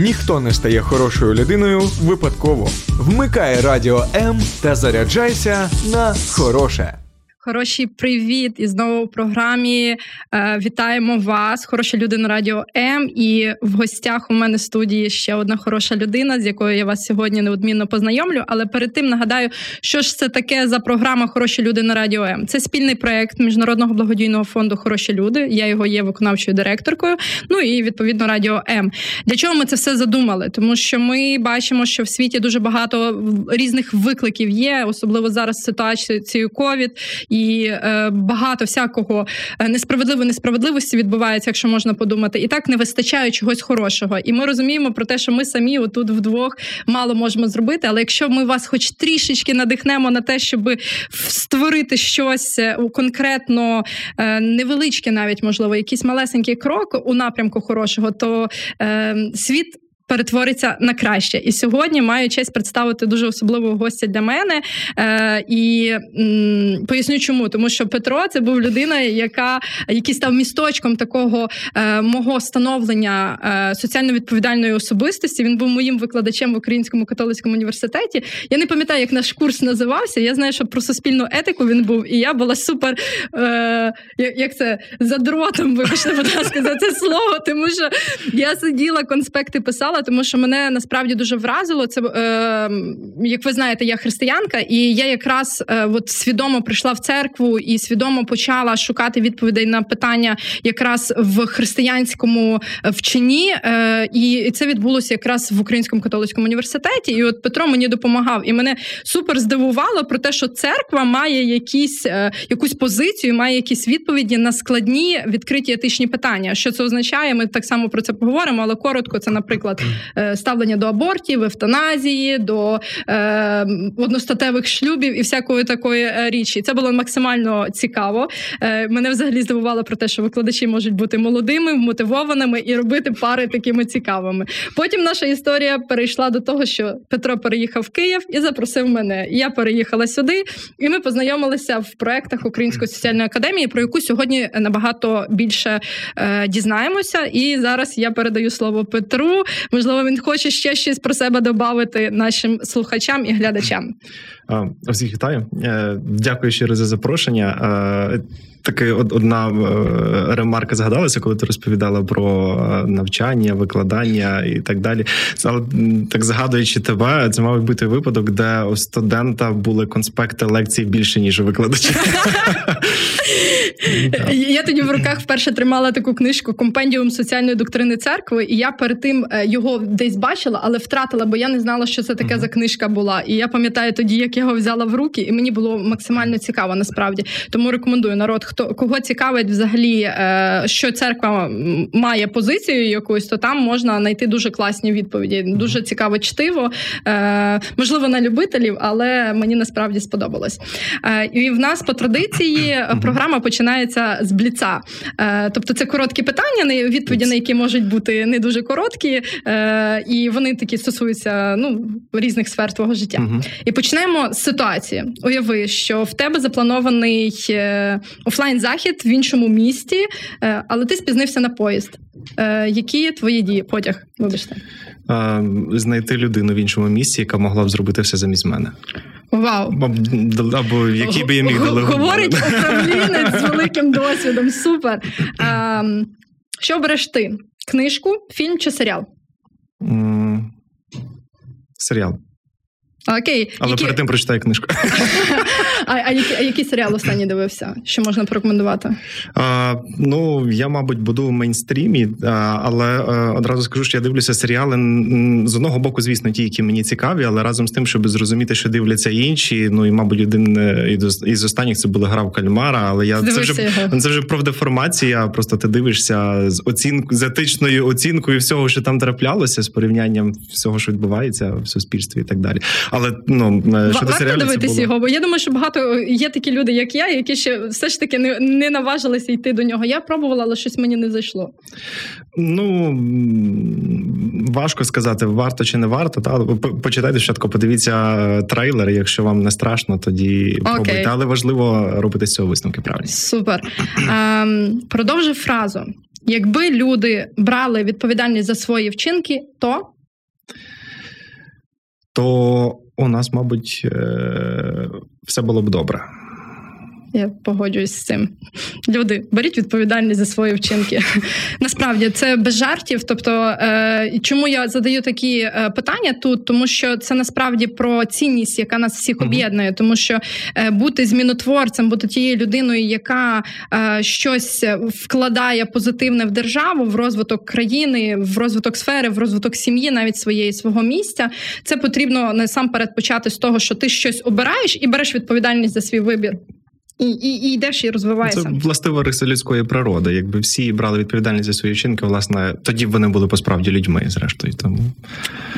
Ніхто не стає хорошою людиною випадково. Вмикай радіо М та заряджайся на хороше. Хороший привіт! І знову в програмі е, вітаємо вас, хороша людина Радіо М. І в гостях у мене в студії ще одна хороша людина, з якою я вас сьогодні неодмінно познайомлю. Але перед тим нагадаю, що ж це таке за програма Хороші люди на Радіо М. Це спільний проект міжнародного благодійного фонду Хороші люди. Я його є виконавчою директоркою. Ну і відповідно Радіо М. Для чого ми це все задумали? Тому що ми бачимо, що в світі дуже багато різних викликів є, особливо зараз ситуацією ковід е, багато всякого е, несправедливої несправедливості відбувається, якщо можна подумати, і так не вистачає чогось хорошого. І ми розуміємо про те, що ми самі отут вдвох мало можемо зробити. Але якщо ми вас, хоч трішечки надихнемо на те, щоб створити щось е, конкретно невеличке, навіть можливо, якийсь малесенький крок у напрямку хорошого, то е, світ перетвориться на краще. І сьогодні маю честь представити дуже особливого гостя для мене. Е, І м, поясню, чому тому, що Петро це був людина, яка який став місточком такого е, мого становлення е, соціально відповідальної особистості. Він був моїм викладачем в Українському католицькому університеті. Я не пам'ятаю, як наш курс називався. Я знаю, що про суспільну етику він був, і я була супер. Е, Як це задротом, вибачте, будь ласка, за це слово, тому що я сиділа, конспекти писала тому що мене насправді дуже вразило. Це е, як ви знаєте, я християнка, і я якраз е, от свідомо прийшла в церкву і свідомо почала шукати відповідей на питання якраз в християнському е, вченні. Е, і це відбулося якраз в Українському католицькому університеті. І от Петро мені допомагав, і мене супер здивувало про те, що церква має якісь е, якусь позицію, має якісь відповіді на складні відкриті етичні питання. Що це означає? Ми так само про це поговоримо, але коротко, це, наприклад, ставлення до абортів, евтаназії, до е, одностатевих шлюбів і всякої такої е, річі. Це було максимально цікаво. Е, Мене взагалі здивувало про те, що викладачі можуть бути молодими, мотивованими і робити пари такими цікавими. Потім наша історія перейшла до того, що Петро переїхав в Київ і запросив мене. Я переїхала сюди, і ми познайомилися в проектах Української соціальної академії, про яку сьогодні набагато більше е, дізнаємося. І зараз я передаю слово Петру. Можливо, він хоче ще щось про себе додати нашим слухачам і глядачам. Всіх вітаю. Е, дякую ще раз за запрошення. Е, Таки одна е, ремарка згадалася, коли ти розповідала про навчання, викладання і так далі. Але так згадуючи тебе, це мав бути випадок, де у студента були конспекти лекцій більше ніж у викладача. Я тоді в руках вперше тримала таку книжку Компендіум соціальної доктрини церкви, і я перед тим його десь бачила, але втратила, бо я не знала, що це таке за книжка була. І я пам'ятаю тоді, як його взяла в руки, і мені було максимально цікаво насправді. Тому рекомендую народ, хто кого цікавить взагалі, е, що церква має позицію якусь, то там можна знайти дуже класні відповіді. Дуже цікаве чтиво, е, можливо, на любителів, але мені насправді сподобалось. Е, і в нас по традиції програма починається з бліца. Тобто, це короткі питання, відповіді на які можуть бути не дуже короткі, і вони такі стосуються ну різних сфер твого життя. І почнемо з ситуації. Уяви, що в тебе запланований е, офлайн захід в іншому місті, е, але ти спізнився на поїзд. Е, які твої дії? Потяг, вибачте. Знайти людину в іншому місці, яка могла б зробити все замість мене. Вау! Або який би я міг делегувати. Говорить управлінець з великим досвідом. Супер. А, Що береш ти? Книжку, фільм чи серіал? Серіал. Окей. Але Які... перед тим прочитаю книжку. А а, які, а який серіал останній дивився? Що можна порекомендувати? А, Ну я, мабуть, буду в мейнстрімі, але а, одразу скажу, що я дивлюся серіали з одного боку, звісно, ті, які мені цікаві, але разом з тим, щоб зрозуміти, що дивляться інші. Ну і мабуть, один е, із останніх це була гра в кальмара. Але я це вже його. це вже профдеформація. Просто ти дивишся з оцінку з етичною оцінкою всього, що там траплялося, з порівнянням всього, що відбувається в суспільстві, і так далі. Але ну е, щодо серіалів, дивитися було... його, бо я думаю, що багато є такі люди, як я, які ще все ж таки не, не наважилися йти до нього. Я пробувала, але щось мені не зайшло. Ну важко сказати, варто чи не варто. Та почитайте спочатку, подивіться е, трейлер. Якщо вам не страшно, тоді okay. пробуйте. Але важливо робити з цього висновки. Правильно. Супер. Ем, Продовжив фразу: якби люди брали відповідальність за свої вчинки, то то у нас, мабуть, е, все було б добре. Я погоджуюсь з цим. Люди, беріть відповідальність за свої вчинки. Насправді це без жартів. Тобто, е, чому я задаю такі е, питання тут? Тому що це насправді про цінність, яка нас всіх об'єднує, тому що е, бути змінотворцем, бути тією людиною, яка щось вкладає позитивне в державу, в розвиток країни, в розвиток сфери, в розвиток сім'ї, навіть своєї свого місця, це потрібно насамперед почати з того, що ти щось обираєш і береш відповідальність за свій вибір. І і, і йдеш і розвиваєшся. Це властива риса людської природи. Якби всі брали відповідальність за свої вчинки, власне, тоді б вони були по справді людьми, зрештою. Тому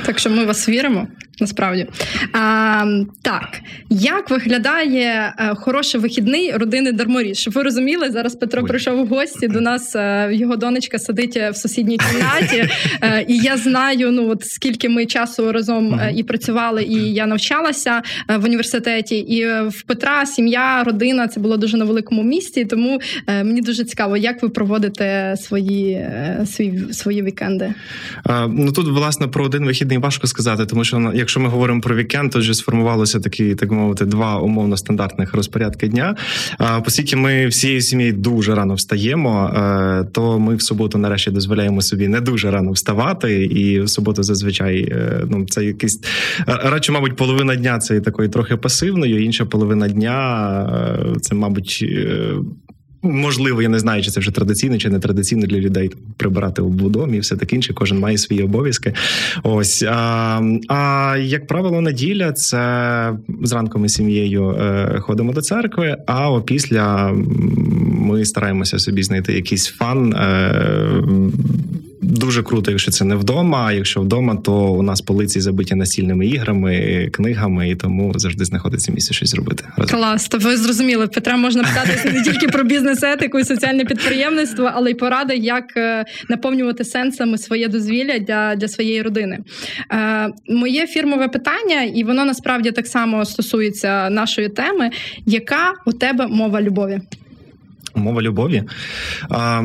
так що ми вас віримо насправді. А, Так, як виглядає е, хороший вихідний родини Дарморіж? Щоб ви розуміли, зараз Петро Ой. прийшов у гості до нас. Е, його донечка сидить в сусідній кімнаті, е, і я знаю, ну от скільки ми часу разом і працювали, і я навчалася в університеті. І в Петра сім'я, родина це було дуже на великому місті. Тому е, мені дуже цікаво, як ви проводите свої е, свої, свої вікенди. А, ну тут власне про один вихідний важко сказати, тому що якщо ми говоримо про вікенд, то вже сформувалося такі, так мовити, два умовно стандартних розпорядки дня. А оскільки ми всією сім'єю дуже рано встаємо, е, то ми в суботу нарешті дозволяємо собі не дуже рано вставати, і в суботу зазвичай ну це якийсь радше, мабуть, половина дня це такої трохи пасивною, інша половина дня це, мабуть, е, можливо, я не знаю, чи це вже традиційно, чи не традиційно для людей прибирати в домі і все таке інше. Кожен має свої обов'язки. Ось а а як правило, неділя це зранку ми з сім'єю е, ходимо до церкви. А опісля ми стараємося собі знайти якийсь фан. Дуже круто, якщо це не вдома. А якщо вдома, то у нас полиці забиті настільними іграми, книгами, і тому завжди знаходиться місце щось зробити. Клас, то ви зрозуміли, Петра можна питати не тільки про бізнес-етику і соціальне підприємництво, але й поради, як е, наповнювати сенсами своє дозвілля для для своєї родини. Е, Моє фірмове питання, і воно насправді так само стосується нашої теми. Яка у тебе мова любові? Мова любові. А,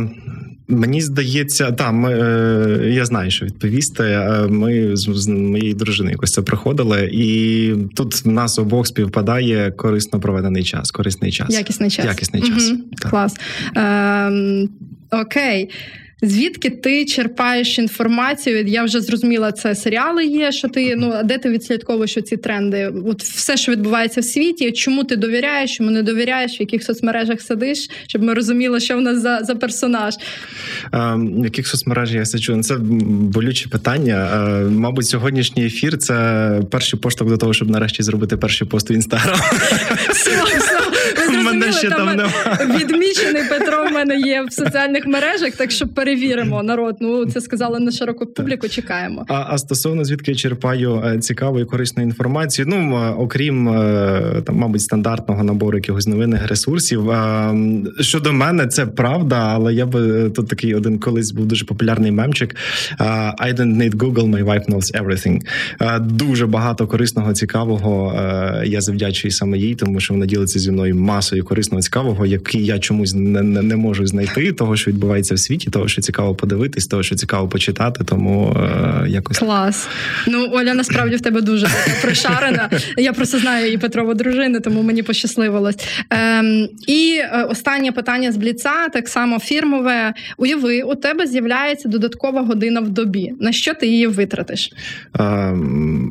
Мені здається, та ми, е, я знаю, що відповісти. Е, ми з, з моєю дружиною якось це проходили, і тут в нас обох співпадає корисно проведений час. Корисний час. Якісний час. Якісний час. Угу. Клас. Е, Окей. Звідки ти черпаєш інформацію? Я вже зрозуміла, це серіали є. Що ти ну а де ти відслідковуєш ці тренди? От все, що відбувається в світі, чому ти довіряєш, чому не довіряєш, в яких соцмережах сидиш, щоб ми розуміли, що в нас за за персонаж. А, в яких соцмережах я сиджу? Ну, це болюче питання. А, мабуть, сьогоднішній ефір це перший поштовх до того, щоб нарешті зробити перший пост в інстаграм. Мене ще там відмічений Петро в мене є в соціальних мережах, так що перевіримо народ. Ну це сказали на широку публіку. Чекаємо. А а стосовно звідки я черпаю е, цікаву і корисну інформацію. Ну окрім е, там, мабуть, стандартного набору якихось новинних ресурсів. Щодо мене, це правда, але я би е, тут такий один колись був дуже популярний мемчик. I don't need Google, my wife knows everything. Дуже багато корисного, цікавого. Я завдячую саме їй, тому що вона ділиться зі мною масою і корисного, цікавого, який я чомусь не, не, не можу знайти, того, що відбувається в світі, того, що цікаво подивитись, того, що цікаво почитати. Тому е, якось клас. Ну Оля насправді в тебе дуже пришарена. Я просто знаю її Петрову дружину, тому мені пощасливилось. Ем, І е, останнє питання з бліца, так само фірмове. Уяви, у тебе з'являється додаткова година в добі. На що ти її витратиш? Е,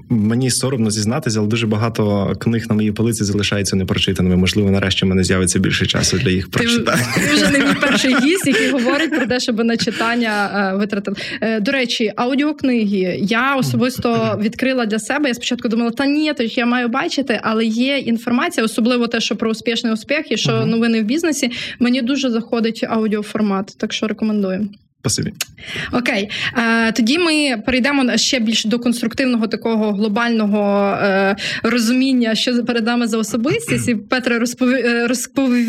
Мені соромно зізнатися, але дуже багато книг на моїй полиці залишаються непрочитаними. Можливо, нарешті в мене з'явиться більше часу для їх прочитання. Ти, вже не мій перший гість, який говорить про те, щоб на читання е, витратив. Е, до речі, аудіокниги я особисто відкрила для себе. Я спочатку думала, та ні, то я маю бачити, але є інформація, особливо те, що про успішний успіх і що новини в бізнесі. Мені дуже заходить аудіоформат, так що рекомендую. Спасибі. Окей, тоді ми перейдемо ще більш до конструктивного такого глобального е, розуміння, що перед нами за особистість. І Петре, розпові... Е, розпові...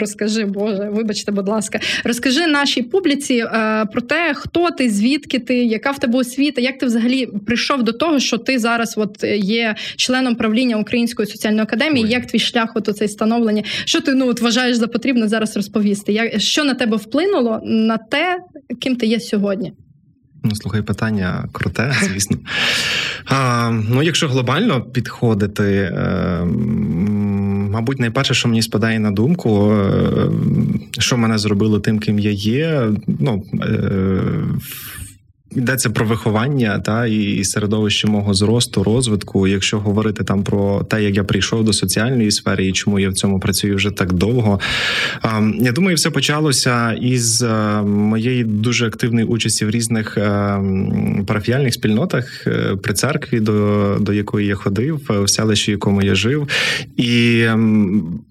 розкажи, Боже, вибачте, будь ласка, розкажи нашій публіці е, про те, хто ти, звідки ти, яка в тебе освіта, як ти взагалі прийшов до того, що ти зараз от є членом правління Української соціальної академії. Ой. Як твій шлях от цей становлення? Що ти ну от вважаєш за потрібне зараз розповісти? Як що на тебе вплинуло на те? Ким ти є сьогодні? Ну, слухай, питання круте, звісно. А, Ну, якщо глобально підходити, е, мабуть, найперше, що мені спадає на думку, е, що мене зробило тим, ким я є. ну, е, Йдеться про виховання та і середовище мого зросту, розвитку. Якщо говорити там про те, як я прийшов до соціальної сфери і чому я в цьому працюю вже так довго. Я думаю, все почалося із е, моєї дуже активної участі в різних е, парафіальних спільнотах е, при церкві, до до якої я ходив, в селищі, в якому я жив. І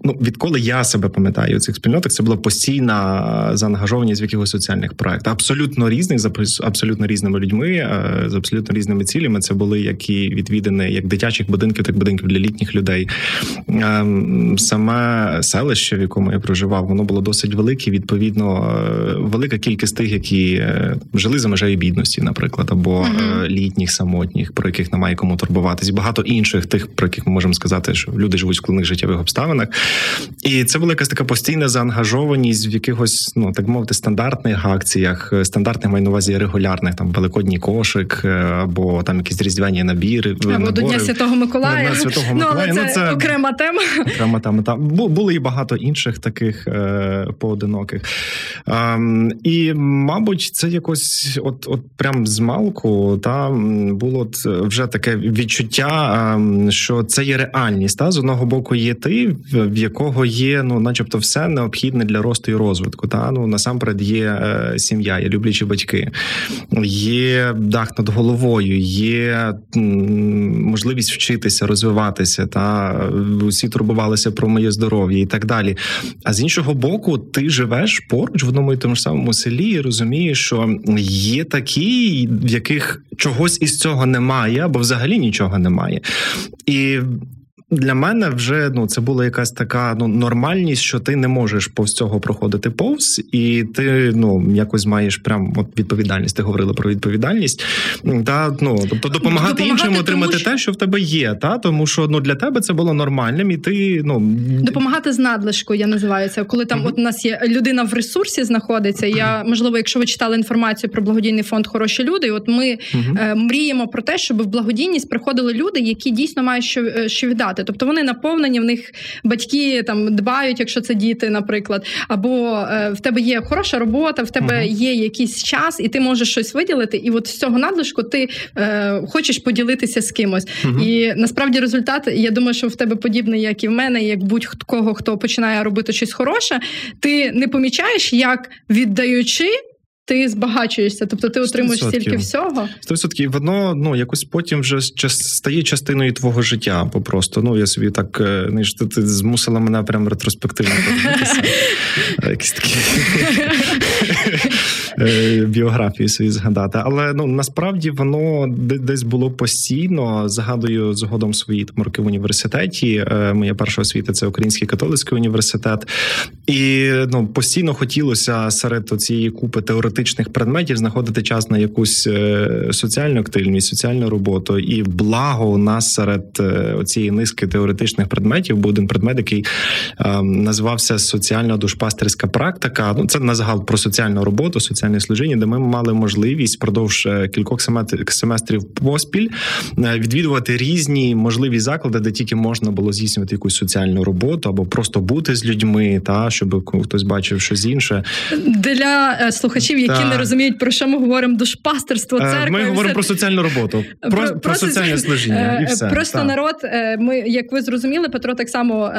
ну, відколи я себе пам'ятаю у цих спільнотах, це була постійна заангажованість в якихось соціальних проєктах. Абсолютно різних, абсолютно різних різними людьми е, з абсолютно різними цілями. Це були як і відвідини як дитячих будинків, так і будинків для літніх людей. Ем, саме селище, в якому я проживав, воно було досить велике. Відповідно, е, велика кількість тих, які е, жили за межею бідності, наприклад, або uh-huh. літніх самотніх, про яких немає кому турбуватись. Багато інших тих, про яких ми можемо сказати, що люди живуть в складних життєвих обставинах. І це була якась така постійна заангажованість в якихось, ну так мовити, стандартних акціях, стандартних маю на увазі регулярних там великодній кошик, е, або там якісь різдвяні набіри. Або набори. до Дня Святого Миколая. Дня Святого Миколая. Ну, але це, ну, це окрема тема. Окрема тема. Там були і багато інших таких е, поодиноких. Е, і, мабуть, це якось, от от прям з малку, та було вже таке відчуття, е, що це є реальність. Та з одного боку є ти, в якого є, ну, начебто, все необхідне для росту і розвитку. Та ну насамперед є е, сім'я, є люблячі батьки є дах над головою, є можливість вчитися, розвиватися, та усі турбувалися про моє здоров'я і так далі. А з іншого боку, ти живеш поруч в одному і тому ж самому селі і розумієш, що є такі, в яких чогось із цього немає, або взагалі нічого немає. І для мене вже ну це була якась така ну нормальність, що ти не можеш повз цього проходити повз, і ти ну якось маєш прям от відповідальність. Ти говорила про відповідальність, та ну тобто допомагати, допомагати іншим отримати що... те, що в тебе є, та тому що ну для тебе це було нормальним, і ти ну допомагати з надлишкою. Я називаю це, коли там от у нас є людина в ресурсі, знаходиться. Я можливо, якщо ви читали інформацію про благодійний фонд Хороші люди, от ми е, мріємо про те, щоб в благодійність приходили люди, які дійсно мають що, е, що віддати працювати. Тобто вони наповнені, в них батьки там дбають, якщо це діти, наприклад, або е, в тебе є хороша робота, в тебе uh-huh. є якийсь час, і ти можеш щось виділити. І от з цього надлишку ти е, хочеш поділитися з кимось. Uh-huh. І насправді результат, я думаю, що в тебе подібний, як і в мене, як будь-кого, хто починає робити щось хороше, ти не помічаєш, як віддаючи ти збагачуєшся, тобто ти отримуєш 100%. стільки всього. 100%. воно ну якось потім вже стає частиною твого життя. Бо просто ну я собі так не ти, ти змусила мене прям ретроспективно подивитися. Якісь такі. біографію свої згадати. Але ну насправді воно десь було постійно. Згадую згодом свої там роки в університеті. Моя перша освіта це Український католицький університет, і ну постійно хотілося серед цієї купи теоретичних предметів знаходити час на якусь соціальну активність, соціальну роботу. І благо у нас серед цієї низки теоретичних предметів був один предмет, який називався соціальна душпастерська практика. Ну це на загал про соціальну роботу, соціальне служіння, де ми мали можливість впродовж е, кількох семестрів поспіль е, відвідувати різні можливі заклади, де тільки можна було здійснювати якусь соціальну роботу або просто бути з людьми, та щоб хтось бачив щось інше для е, слухачів, які не розуміють про що ми говоримо душпастерство. церкви. Ми говоримо все... про соціальну роботу, про про, про, про соціальне служіння. і все. Просто та. народ. Ми як ви зрозуміли, Петро так само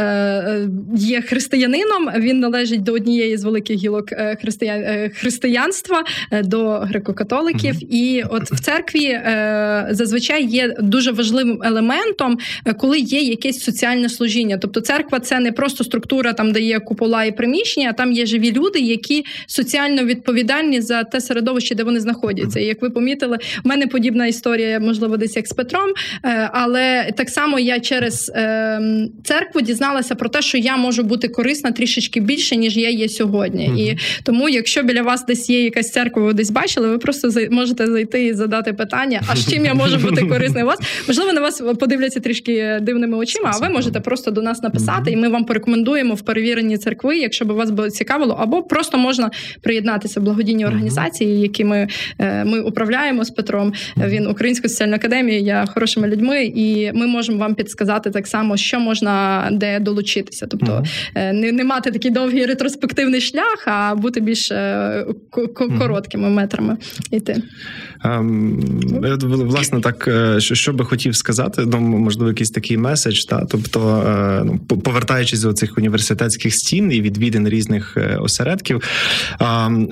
є християнином. Він належить до однієї з великих гілок християн християнства до греко-католиків. Mm-hmm. І от в церкві е, зазвичай є дуже важливим елементом, е, коли є якесь соціальне служіння. Тобто, церква це не просто структура, там де є купола і приміщення, а там є живі люди, які соціально відповідальні за те середовище, де вони знаходяться. І Як ви помітили, в мене подібна історія, можливо, десь як з Петром. Е, але так само я через церкву дізналася про те, що я можу бути корисна трішечки більше, ніж я є сьогодні. Mm-hmm. І тому, якщо біля вас десь є якась церква, ви десь бачили, ви просто можете зайти і задати питання, а з чим я можу бути корисною у вас? Можливо, на вас подивляться трішки дивними очима, а ви можете просто до нас написати, і ми вам порекомендуємо в перевірені церкви, якщо б вас було цікавило, або просто можна приєднатися в благодійні організації, які ми е, ми управляємо з Петром. Він Української соціальної академії, я хорошими людьми, і ми можемо вам підсказати так само, що можна де долучитися. Тобто е, не, не мати такий довгий ретроспективний шлях, а бути більш е, короткими метрами йти. Ем, власне, так е, що би хотів сказати, ну можливо, якийсь такий меседж, та тобто, е, ну повертаючись до цих університетських стін і відвідин різних е, осередків,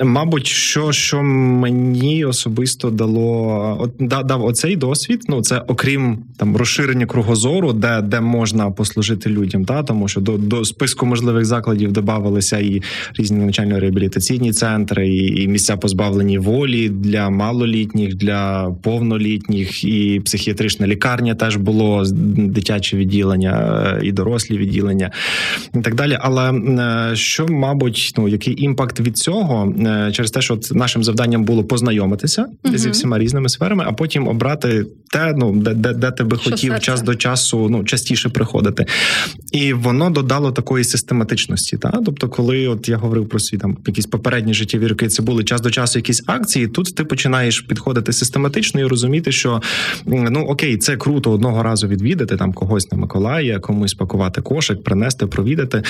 мабуть, що що мені особисто дало от дав оцей досвід. Ну це окрім там розширення кругозору, де де можна послужити людям, та тому що до до списку можливих закладів додавалися і різні навчально-реабілітаційні центри, і, і місця позбавлені волі для малолітніх, для повнолітніх, і психіатрична лікарня теж було дитяче відділення е, і дорослі відділення, і так далі. Але е, що, мабуть, ну який імпакт від цього е, через те, що нашим завданням було познайомитися uh зі всіма різними сферами, а потім обрати те, ну де де, де ти би хотів серце? час до часу ну частіше приходити, і воно додало такої систематичності. Та тобто, коли от я говорив про свій там якісь попередні життєві роки, це були час до часу якісь акції. Тут ти починаєш підходити систематично і розуміти, що ну окей, це круто одного разу відвідати там когось на Миколая, комусь пакувати кошик, принести, провідати,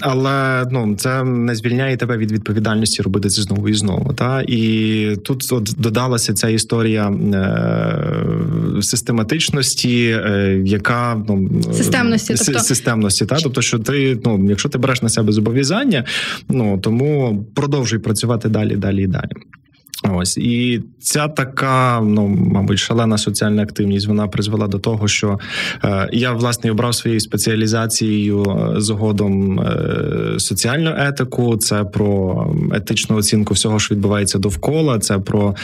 але ну це не звільняє тебе від відповідальності робити це знову і знову. Та і тут от додалася ця історія е, систематичності, е, яка ну системності, тобто... системності, та тобто, що ти ну, якщо ти береш на себе зобов'язання, ну тому продовжуй працювати далі, далі і далі. Ось і ця така, ну мабуть, шалена соціальна активність вона призвела до того, що е, я власне обрав своєю спеціалізацією е, згодом е, соціальну етику. Це про етичну оцінку всього, що відбувається довкола. Це про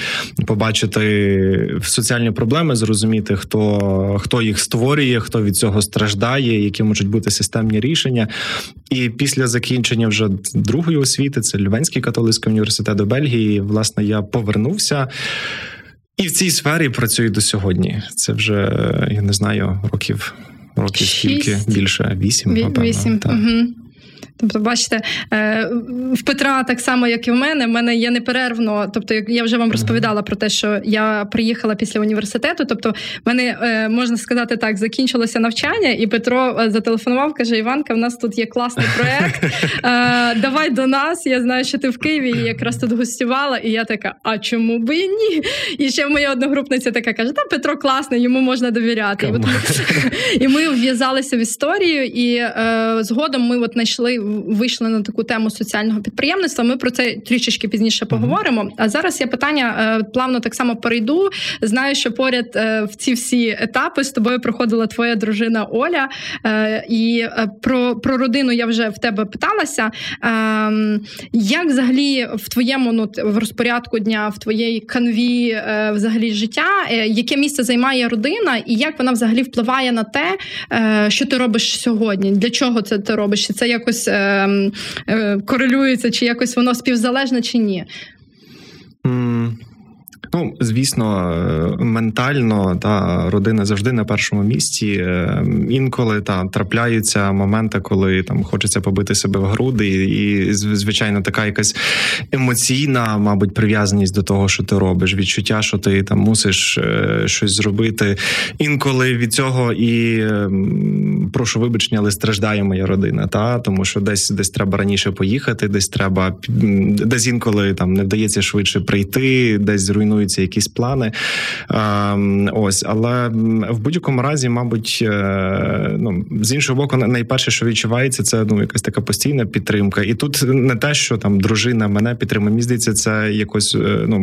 побачити соціальні проблеми, зрозуміти, хто хто їх створює, хто від цього страждає, які можуть бути системні рішення. І після закінчення вже другої освіти, це Львенський католицький університет до Бельгії. Власне, я повернувся. І в цій сфері працюю до сьогодні. Це вже я не знаю років років скільки більше вісім. Вісім. Угу. Тобто, бачите, е, в Петра так само, як і в мене, в мене є неперервно. Тобто, я вже вам розповідала про те, що я приїхала після університету. Тобто, в мене е, можна сказати так, закінчилося навчання, і Петро е, зателефонував, каже: Іванка, в нас тут є класний проект. Давай до нас. Я знаю, що ти в Києві і якраз тут гостювала. І я така, а чому би і ні? І ще моя одногрупниця така каже: Та Петро класний, йому можна довіряти. І ми вв'язалися в історію, і згодом ми от знайшли вийшли на таку тему соціального підприємництва. Ми про це трішечки пізніше поговоримо. А зараз я питання плавно так само перейду. Знаю, що поряд в ці всі етапи з тобою проходила твоя дружина Оля. І про, про родину я вже в тебе питалася. Ем, як взагалі в твоєму ну, в розпорядку дня, в твоєї канві е, взагалі життя, е, яке місце займає родина, і як вона взагалі впливає на те, е, що ти робиш сьогодні? Для чого це ти робиш? Це якось корелюється, чи якось воно співзалежне, чи ні? Ну, звісно, е, ментально та родина завжди на першому місці. Е, інколи та трапляються моменти, коли там хочеться побити себе в груди, і звичайно, така якась емоційна, мабуть, прив'язаність до того, що ти робиш. Відчуття, що ти там мусиш е, щось зробити. Інколи від цього і прошу вибачення, але страждає моя родина. Та тому, що десь десь треба раніше поїхати, десь треба десь інколи там не вдається швидше прийти, десь зруйнує плануються якісь плани. Ось, але в будь-якому разі, мабуть, е, ну з іншого боку, найперше, що відчувається, це ну якась така постійна підтримка. І тут не те, що там дружина мене підтримує. Мені здається, це якось е, ну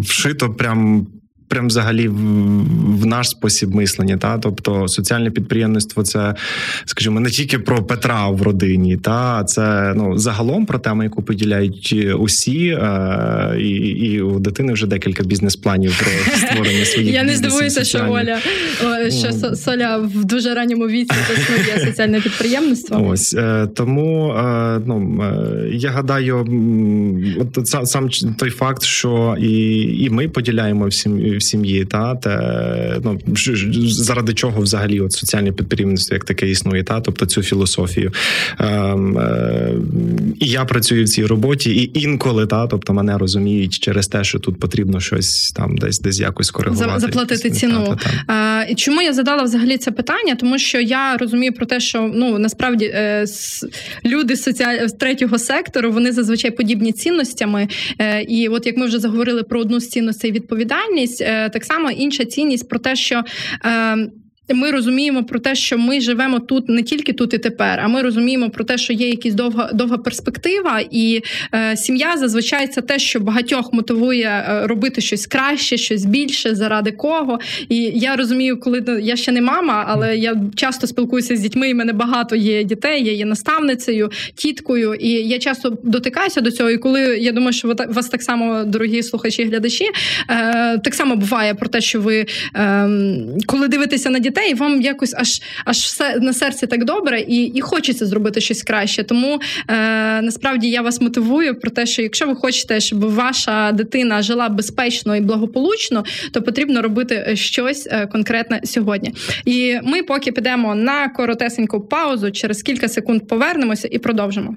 вшито прям прям взагалі в, в наш спосіб мислення. Та тобто соціальне підприємництво це, скажімо, не тільки про Петра в родині, та це ну загалом про тему, яку поділяють усі, е, і і у дитини вже декілька бізнес-планів про створення своїх Я не здивуюся, що Оля що Соля в дуже ранньому віці заснує соціальне підприємництво. Ось е, тому е, ну е, я гадаю, от сам, сам той факт, що і, і ми поділяємо всім в сім'ї, та те ну заради чого взагалі от соціальне підприємництво як таке існує, та тобто цю філософію. Ем, е, І я працюю в цій роботі, і інколи та, тобто мене розуміють через те, що тут потрібно щось там десь десь якось коригувати. заплатити ціну. Та, та, та. чому я задала взагалі це питання? Тому що я розумію про те, що ну насправді е, люди з соціаль... третього сектору вони зазвичай подібні цінностями. Е, і от як ми вже заговорили про одну з цінностей відповідальність. Е, так само інша цінність про те, що. Ми розуміємо про те, що ми живемо тут не тільки тут і тепер, а ми розуміємо про те, що є якась довга довга перспектива, і е, сім'я зазвичай це те, що багатьох мотивує е, робити щось краще, щось більше, заради кого. І я розумію, коли ну, я ще не мама, але я часто спілкуюся з дітьми. і мене багато є дітей, я є наставницею, тіткою, і я часто дотикаюся до цього. І коли я думаю, що у вас так само, дорогі слухачі, глядачі, е, так само буває про те, що ви е, коли дивитеся на дітей дітей, вам якось аж аж все на серці так добре, і і хочеться зробити щось краще. Тому е, насправді я вас мотивую про те, що якщо ви хочете, щоб ваша дитина жила безпечно і благополучно, то потрібно робити щось е, конкретне сьогодні. І ми поки підемо на коротесеньку паузу, через кілька секунд повернемося і продовжимо.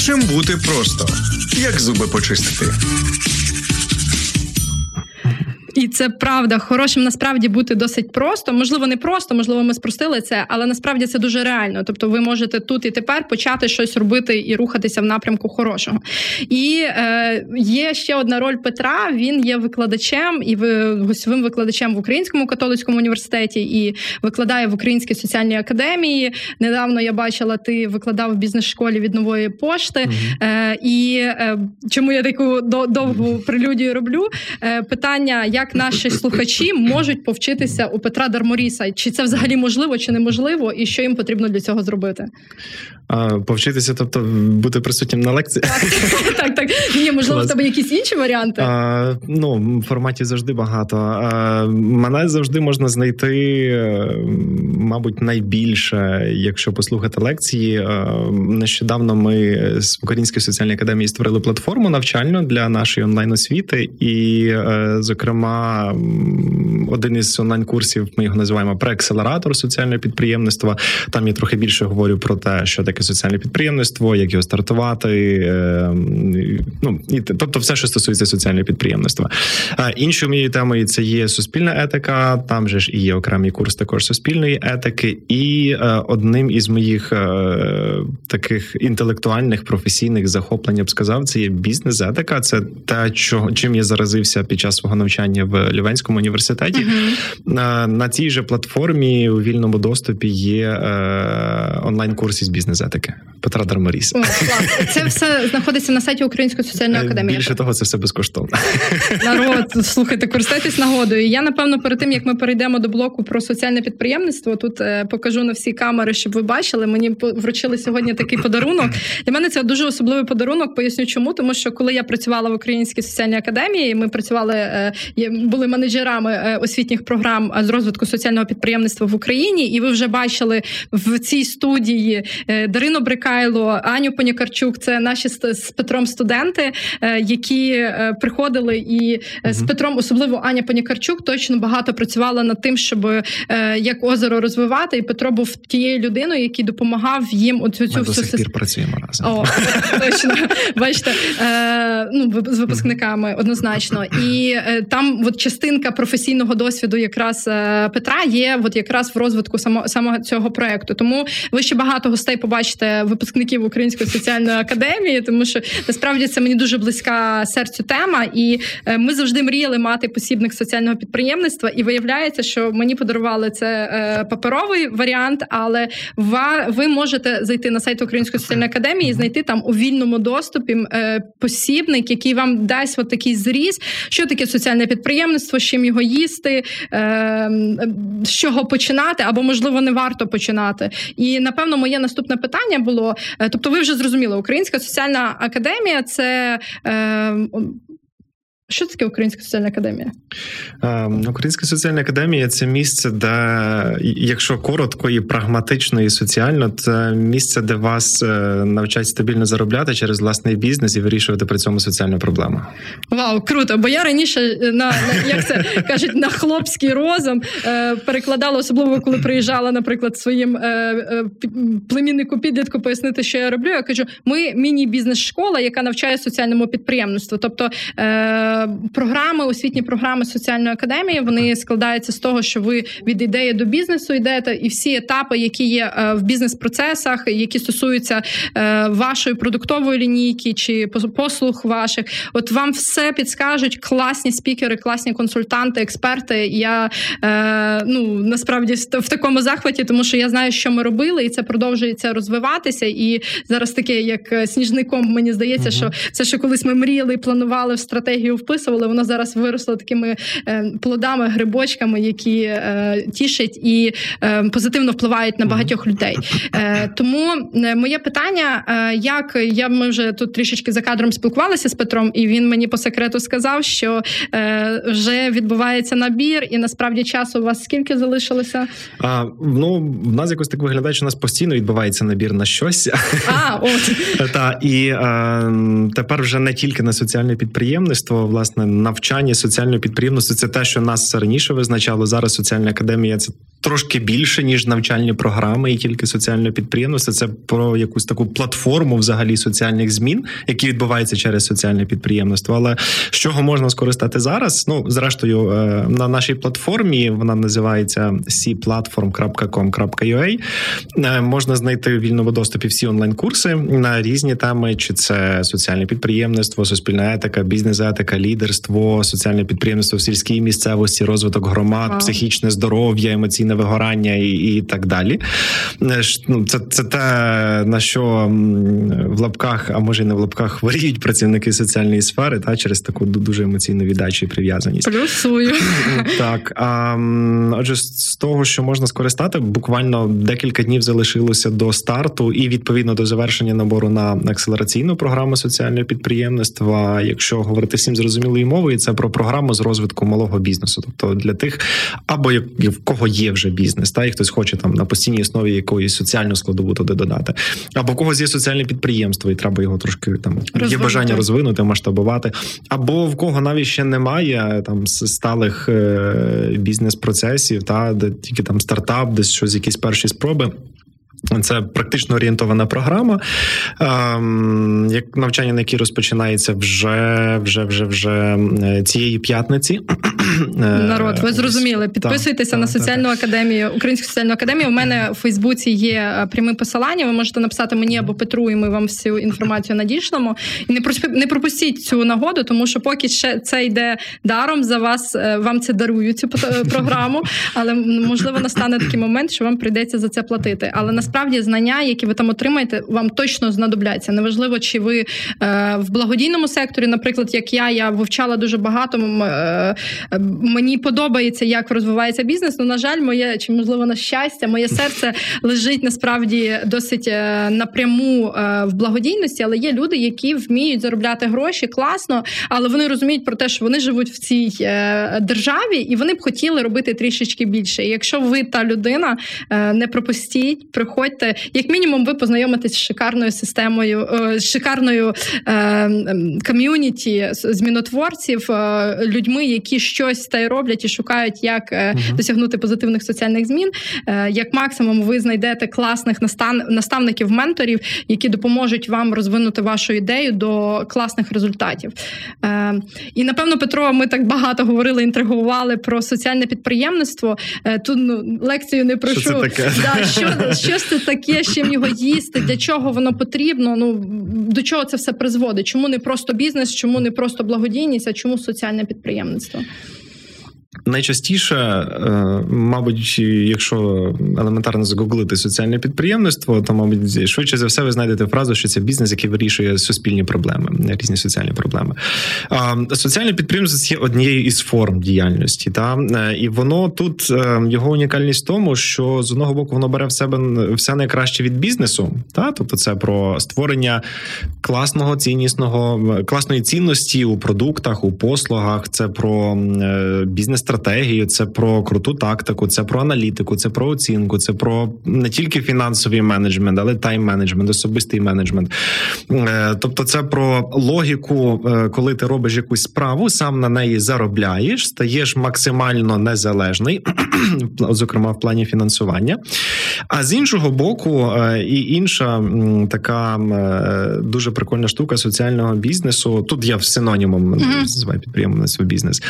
Хорошим бути просто, як зуби почистити. І це правда. Хорошим насправді бути досить просто. Можливо, не просто, можливо, ми спростили це, але насправді це дуже реально. Тобто, ви можете тут і тепер почати щось робити і рухатися в напрямку хорошого. І е, є ще одна роль Петра. Він є викладачем і гостьовим викладачем в Українському католицькому університеті і викладає в Українській соціальній академії. Недавно я бачила, ти викладав в бізнес-школі від нової пошти. Mm-hmm. Е, І е, чому я таку довгу прелюдію роблю? Е, Питання, як як наші слухачі можуть повчитися у Петра Дарморіса? Чи це взагалі можливо, чи неможливо, і що їм потрібно для цього зробити? Повчитися, тобто бути присутнім на лекції? Так, так. так. Ні, можливо, в тебе якісь інші варіанти? А, Ну, в форматі завжди багато. А, Мене завжди можна знайти, мабуть, найбільше, якщо послухати лекції. Нещодавно ми з Української соціальної академії створили платформу навчальну для нашої онлайн освіти, і, е, зокрема зокрема, один із онлайн-курсів ми його називаємо преакселератор соціального підприємництва. Там я трохи більше говорю про те, що таке соціальне підприємництво, як його стартувати. Е, ну і тобто, все, що стосується соціального підприємництва. Іншою моєю темою це є суспільна етика. Там же ж і є окремий курс також суспільної етики, і е, одним із моїх е, таких інтелектуальних професійних захоплень я б сказав, це є бізнес-етика. Це те, чим я заразився під час свого навчання в Лівенському університеті. Uh-huh. На, на цій же платформі у вільному доступі є е, онлайн-курс із бізнес-етики Петра Дармаріса. О, Це все знаходиться на сайті Української соціальної академії. Більше того, це все безкоштовно. Народ, слухайте, користайтесь нагодою. Я напевно перед тим як ми перейдемо до блоку про соціальне підприємництво, тут е, покажу на всі камери, щоб ви бачили. Мені вручили сьогодні такий подарунок. Для мене це дуже особливий подарунок. Поясню, чому тому, що коли я працювала в Українській соціальній академії, ми працювали е, були менеджерами е, освітніх програм з розвитку соціального підприємництва в Україні, і ви вже бачили в цій студії Дарину Брикайло, Аню Понікарчук. Це наші з Петром студенти, які приходили. І з Петром, особливо Аня Понікарчук, точно багато працювала над тим, щоб як озеро розвивати, і Петро був тією людиною, який допомагав їм оцю цю всю сих пір працюємо разом. О, точно. Бачите, е, ну з випускниками однозначно, і е, там от частинка професійного досвіду, якраз е, Петра, є от якраз в розвитку само, самого цього проекту. Тому ви ще багато гостей побачите випускників Української соціальної академії, тому що насправді це мені дуже близька серцю тема, і е, ми завжди мріяли мати посібник соціального підприємництва. І виявляється, що мені подарували це е, паперовий варіант, але ви можете зайти на сайт Української соціальної академії і знайти там у вільному доступі посібник, який вам дасть от такий зріз, що таке соціальне підприємництво, з чим його їсти, е, з чого починати, або можливо не варто починати. І напевно, моє наступне питання було: е, тобто, ви вже зрозуміли, Українська соціальна академія це. Що таке Українська соціальна академія? Ем, Українська соціальна академія це місце, де, якщо коротко і прагматично, і соціально, це місце, де вас е, навчать стабільно заробляти через власний бізнес і вирішувати при цьому соціальну проблему. Вау, круто! Бо я раніше на, на як це кажуть на хлопський розум е, перекладала, особливо коли приїжджала, наприклад, своїм е, племіннику підлітку пояснити, що я роблю. Я кажу: ми міні-бізнес-школа, яка навчає соціальному підприємництву. Тобто програми, освітні програми соціальної академії, вони складаються з того, що ви від ідеї до бізнесу йдете, і всі етапи, які є е, в бізнес-процесах, які стосуються е, вашої продуктової лінійки чи послуг ваших, от вам все підскажуть класні спікери, класні консультанти, експерти. Я е, ну насправді в такому захваті, тому що я знаю, що ми робили, і це продовжується розвиватися. І зараз таке, як сніжником, мені здається, uh що все, що колись ми мріяли і планували в стратегію вписували, воно зараз виросло такими е, плодами, грибочками, які е, тішать і е, позитивно впливають на багатьох людей. Тому моє питання: як я ми вже тут трішечки за кадром спілкувалися з Петром, і він мені по секрету сказав, що вже відбувається набір, і насправді часу у вас скільки залишилося? А, Ну в нас якось так виглядає, що у нас постійно відбувається набір на щось. А, от. Та і тепер вже не тільки на соціальне підприємництво власне навчання соціального підприємництва це те, що нас раніше визначало. Зараз соціальна академія це трошки більше ніж навчальні програми, і тільки соціальне підприємництво. Це про якусь таку платформу взагалі соціальних змін, які відбуваються через соціальне підприємництво. Але з чого можна скористати зараз? Ну зрештою, е, на нашій платформі вона називається cplatform.com.ua, е, Можна знайти в вільному доступі всі онлайн-курси на різні теми, чи це соціальне підприємництво, суспільна етика, бізнес-етика, лідерство, соціальне підприємництво в сільській місцевості, розвиток громад, wow. психічне здоров'я, емоційне вигорання і і так далі. Е, ну, Це це те, на що в лапках, а може й не в лапках, хворіють працівники соціальної сфери, та через таку дуже емоційну віддачу і прив'язаність. Плюсую. Так. А, Отже, з того, що можна скористати, буквально декілька днів залишилося до старту, і відповідно до завершення набору на акселераційну програму соціального підприємництва. Якщо говорити всім зрозумілою мовою, це про програму з розвитку малого бізнесу, тобто для тих, або в кого є вже бізнес, та і хтось хоче там на постійній основі якоїсь соціальну складову туди додати. Або у когось є соціальне підприємство, і треба його трошки там Розвинути. є бажання розвинути, масштабувати. Або в кого навіть ще немає там сталих е, бізнес-процесів, та де тільки там стартап, десь щось, якісь перші спроби. Це практично орієнтована програма, ем, як навчання, на якій розпочинається вже вже вже вже цієї п'ятниці. Е, Народ, ви зрозуміли. Підписуйтеся так, на соціальну так, академію, Українську соціальну академію. У мене в Фейсбуці є е, пряме посилання. Ви можете написати мені або Петру, і ми вам всю інформацію надішлемо. І не не пропустіть цю нагоду, тому що поки ще це йде даром за вас, е, вам це дарують цю програму. Але можливо настане такий момент, що вам прийдеться за це платити. Але насправді знання, які ви там отримаєте, вам точно знадобляться. Неважливо, чи ви в благодійному секторі, наприклад, як я, я вивчала дуже багато мені подобається, як розвивається бізнес. Ну, на жаль, моє чи можливо на щастя, моє серце лежить насправді досить е, напряму е, в благодійності, але є люди, які вміють заробляти гроші класно, але вони розуміють про те, що вони живуть в цій е, державі, і вони б хотіли робити трішечки більше. І Якщо ви та людина, не пропустіть, приходьте, як мінімум, ви познайомитесь з шикарною системою, з шикарною ком'юніті змінотворців, людьми, які щось та й роблять і шукають, як uh-huh. досягнути позитивних соціальних змін. Е, як максимум, ви знайдете класних настав... наставників, менторів, які допоможуть вам розвинути вашу ідею до класних результатів. Е, і напевно, Петро, ми так багато говорили, інтригували про соціальне підприємництво. Тут ну, лекцію не прошу. Що це таке? Да, що, що це таке, з чим його їсти, для чого воно потрібно? Ну до чого це все призводить? Чому не просто бізнес, чому не просто благодійність, а чому соціальне підприємництво? Найчастіше, е, мабуть, якщо елементарно загуглити соціальне підприємництво, то мабуть швидше за все ви знайдете фразу, що це бізнес, який вирішує суспільні проблеми, різні соціальні проблеми. Соціальне підприємство є однією із форм діяльності, та е, і воно тут е, його унікальність в тому, що з одного боку воно бере в себе все найкраще від бізнесу, та тобто це про створення класного ціннісного класної цінності у продуктах, у послугах, це про бізнес стратегію, це про круту тактику, це про аналітику, це про оцінку, це про не тільки фінансовий менеджмент, але тайм-менеджмент, особистий менеджмент. Е, тобто, це про логіку, е, коли ти робиш якусь справу, сам на неї заробляєш, стаєш максимально незалежний, зокрема в плані фінансування. А з іншого боку, е, і інша така дуже прикольна штука соціального бізнесу. Тут я в синонімом називаю підприємництво бізнес.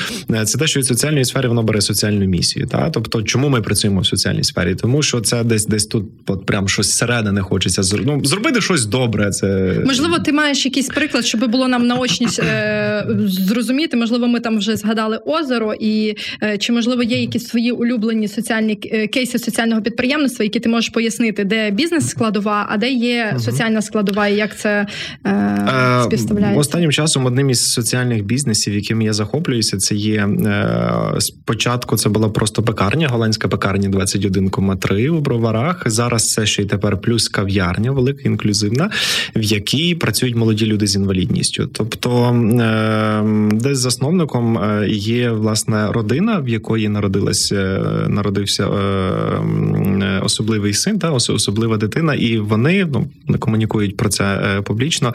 Це те, що від соціальної сфері воно бере соціальну місію. Та тобто, чому ми працюємо в соціальній сфері? Тому що це десь десь тут, от прям щось зсередини хочеться ну, зробити щось добре. Це можливо, ти маєш якийсь приклад, щоб було нам наочність е, зрозуміти. Можливо, ми там вже згадали озеро, і е, чи можливо є якісь свої улюблені соціальні е, кейси соціального підприємництва, які ти можеш пояснити, де бізнес складова, а де є соціальна складова, і як це е, е співставляється? останнім часом. Одним із соціальних бізнесів, яким я захоплююся, це є е, Спочатку це була просто пекарня, голландська пекарня 21,3 у броварах. Зараз це ще й тепер плюс кав'ярня, велика інклюзивна, в якій працюють молоді люди з інвалідністю. Тобто, ем, десь засновником е, є власне родина, в якої народилась, е, народився е, особливий син, та особлива дитина, і вони ну не комунікують про це публічно.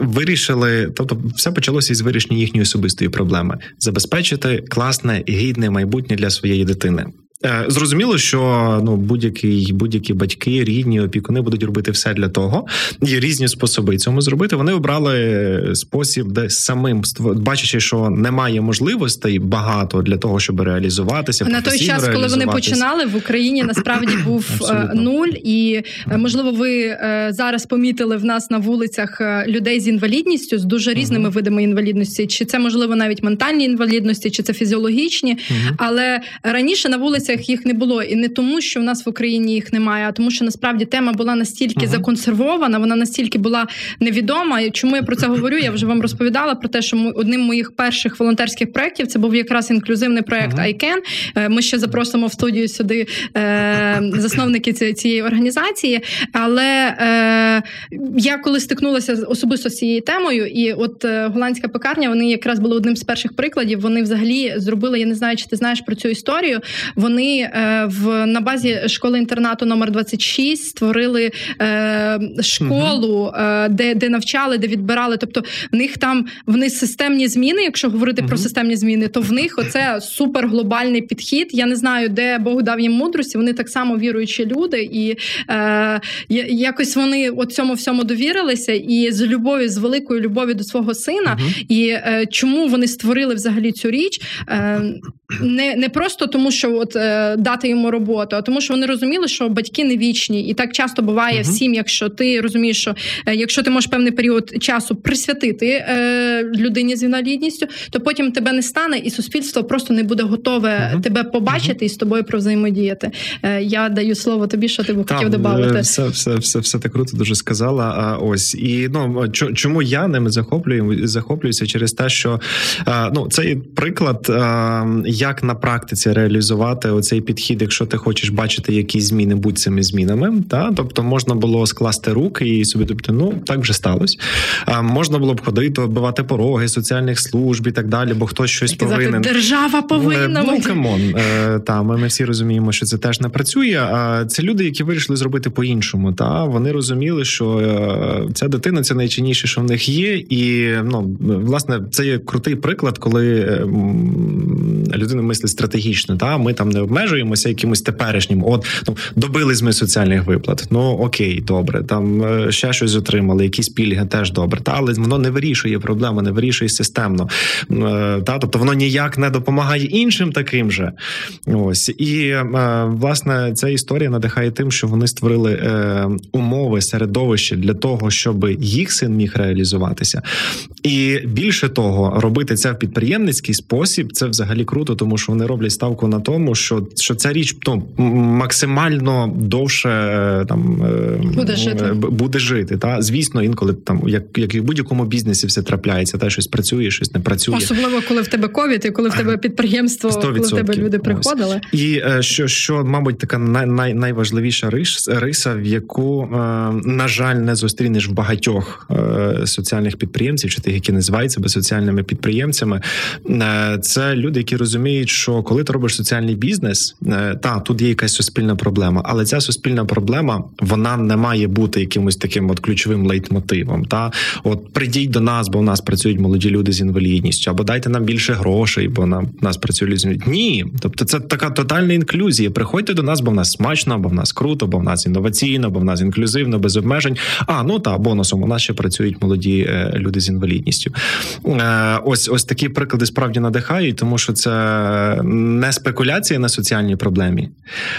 Вирішили, тобто, все почалося із вирішення їхньої особистої проблеми забезпечити класне гідне майбутнє для своєї дитини. Е, зрозуміло, що ну будь-які будь-які батьки, рідні, опікуни будуть робити все для того. Є різні способи цьому зробити. Вони обрали спосіб, де самим бачачи, що немає можливостей багато для того, щоб реалізуватися. На той час, коли вони починали в Україні, насправді був е, Абсолютно. нуль, і е, можливо, ви зараз помітили в нас на вулицях людей з інвалідністю з дуже різними uh видами інвалідності. Чи це можливо навіть ментальні інвалідності, чи це фізіологічні, uh але раніше на вулиці вулицях їх не було, і не тому, що в нас в Україні їх немає, а тому, що насправді тема була настільки uh-huh. законсервована, вона настільки була невідома. І Чому я про це говорю? Я вже вам розповідала про те, що одним моїх перших волонтерських проєктів це був якраз інклюзивний проєкт uh-huh. ICAN. Е, ми ще запросимо в студію сюди е, засновники цієї організації. Але е, я коли стикнулася особисто з цією темою, і от е, голландська пекарня, вони якраз були одним з перших прикладів. Вони взагалі зробили. Я не знаю, чи ти знаєш про цю історію. Вони вони в на базі школи інтернату номер 26 створили школу, де де навчали, де відбирали. Тобто в них там вони системні зміни. Якщо говорити про системні зміни, то в них оце супер глобальний підхід. Я не знаю, де Бог дав їм мудрості. Вони так само віруючі люди, і е, якось вони от цьому всьому довірилися, і з любов'ю, з великою любов'ю до свого сина. І е, чому вони створили взагалі цю річ? Е, не не просто тому, що от е, дати йому роботу, а тому, що вони розуміли, що батьки не вічні, і так часто буває uh-huh. в сім'ях, що ти розумієш, що е, якщо ти можеш певний період часу присвятити е, людині з інвалідністю, то потім тебе не стане, і суспільство просто не буде готове uh-huh. тебе побачити і з тобою провзаємодіяти. Е, я даю слово тобі, що ти б хотів додати. Все, все, все, все так круто дуже сказала. А ось і ну чому я ними захоплюю захоплююся через те, що ну цей приклад, як на практиці реалізувати оцей підхід, якщо ти хочеш бачити якісь зміни, будь цими змінами. Та тобто можна було скласти руки і собі думати, ну так вже сталося. А можна було б ходити, оббивати пороги соціальних служб і так далі, бо хтось щось Сказати, повинен. Держава повинна ну, come on. Е, та ми всі розуміємо, що це теж не працює. А це люди, які вирішили зробити по-іншому. Та вони розуміли, що е, ця дитина це найцінніше, що в них є, і ну власне це є крутий приклад, коли людина мислить стратегічно. Та ми там не обмежуємося якимось теперішнім. От ну добились ми соціальних виплат. Ну окей, добре. Там е, ще щось отримали, якісь пільги теж добре. Та але воно не вирішує проблему, не вирішує системно. Та тобто воно ніяк не допомагає іншим таким же. Ось і власне ця історія надихає тим, що вони створили е, умови середовище для того, щоб їх син міг реалізуватися, і більше того, робити це в підприємницький спосіб. Це взагалі круто, тому що вони роблять ставку на тому, що що що ця річ ну, максимально довше е, там е, буде жити. Буде жити. Та звісно, інколи там, як як і в будь-якому бізнесі, все трапляється, та щось працює, щось не працює. Особливо коли в тебе ковід, і коли в тебе підприємство, 100%. коли в тебе люди приходили. Ось. І що, що, мабуть, така най, най, найважливіша риса, в яку на жаль не зустрінеш в багатьох соціальних підприємців, чи тих, які називають себе соціальними підприємцями, це люди, які розуміють, що коли ти робиш соціальний бізнес, е, та тут є якась суспільна проблема, але ця суспільна проблема вона не має бути якимось таким от ключовим лейтмотивом. Та от прийдіть до нас, бо у нас працюють молоді люди з інвалідністю, або дайте нам більше грошей, бо нам нас працюють люди. Ні, тобто це така тотальна інклюзія. Приходьте до нас, бо в нас смачно, бо в нас круто, бо в нас інноваційно, бо в нас інклюзивно, без обмежень. А ну та бонусом у нас ще працюють молоді е, люди з інвалідністю. Е, ось ось такі приклади справді надихають, тому що це не спекуляція на соціальній проблемі,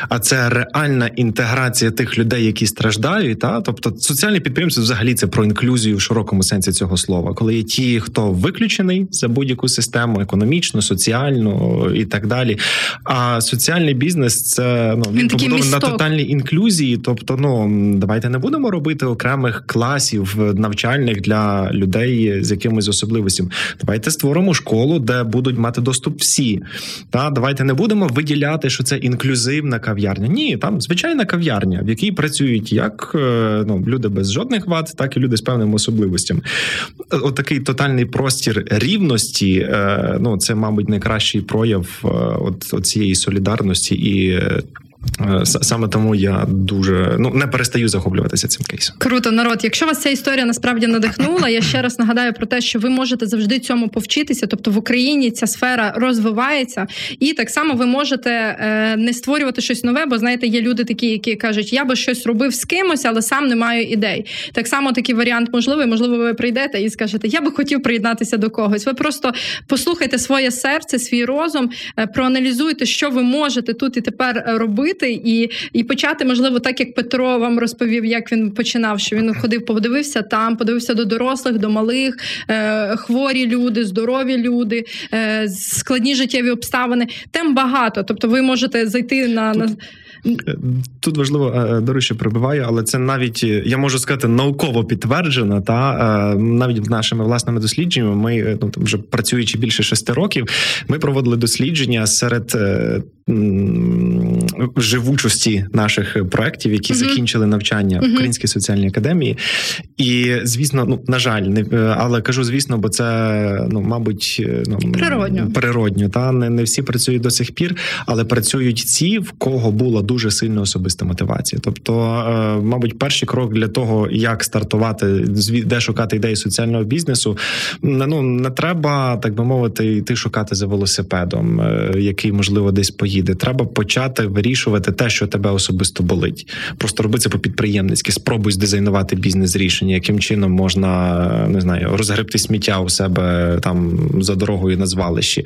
а це реальна інтеграція тих людей, які страждають. Та тобто соціальні підприємства взагалі це про інклюзію в широкому сенсі цього слова, коли є ті, хто виключений за будь-яку систему, економічну, соціальну і так далі. А соціальний бізнес це ну він побудований на тотальній інклюзії. Тобто, ну давайте не будемо робити окремих класів навчальних для людей з якимись особливостями. Давайте створимо школу, де будуть мати доступ всі. Та давайте не будемо виділяти, що це інклюзивна кав'ярня. Ні, там звичайна кав'ярня, в якій працюють як е, ну, люди без жодних вад, так і люди з певними особливостями. Отакий от тотальний простір рівності. Е, ну це, мабуть, найкращий прояв е, от, от цієї солідарності і саме тому я дуже ну не перестаю захоплюватися цим кейсом. Круто, народ. Якщо вас ця історія насправді надихнула, я ще раз нагадаю про те, що ви можете завжди цьому повчитися. Тобто в Україні ця сфера розвивається, і так само ви можете е, не створювати щось нове, бо знаєте, є люди такі, які кажуть, я би щось робив з кимось, але сам не маю ідей. Так само такий варіант можливий. Можливо, ви прийдете і скажете, я би хотів приєднатися до когось. Ви просто послухайте своє серце, свій розум, е, проаналізуйте, що ви можете тут і тепер робити робити, і і почати, можливо, так як Петро вам розповів, як він починав, що він ходив, подивився там, подивився до дорослих, до малих, е, хворі люди, здорові люди, е, складні життєві обставини. Тем багато. Тобто, ви можете зайти на. на Тут важливо е, до речі, прибиваю, але це навіть я можу сказати науково підтверджено. Та е, навіть нашими власними дослідженнями, ми ну там вже працюючи більше шести років, ми проводили дослідження серед живучості наших проєктів, які mm-hmm. закінчили навчання mm-hmm. в Українській соціальній академії. І звісно, ну на жаль, не але кажу, звісно, бо це ну, мабуть, ну природньо природньо. Та не, не всі працюють до сих пір, але працюють ці, в кого була дуже сильна особиста мотивація. Тобто, е, мабуть, перший крок для того, як стартувати, де шукати ідеї соціального бізнесу. Ну не треба так би мовити, йти шукати за велосипедом, е, який можливо десь поїде. Треба почати вирішувати те, що тебе особисто болить. Просто роби це по підприємницьки. Спробуй здизайнувати бізнес-рішення, яким чином можна не знаю, розгребти сміття у себе там за дорогою на звалищі,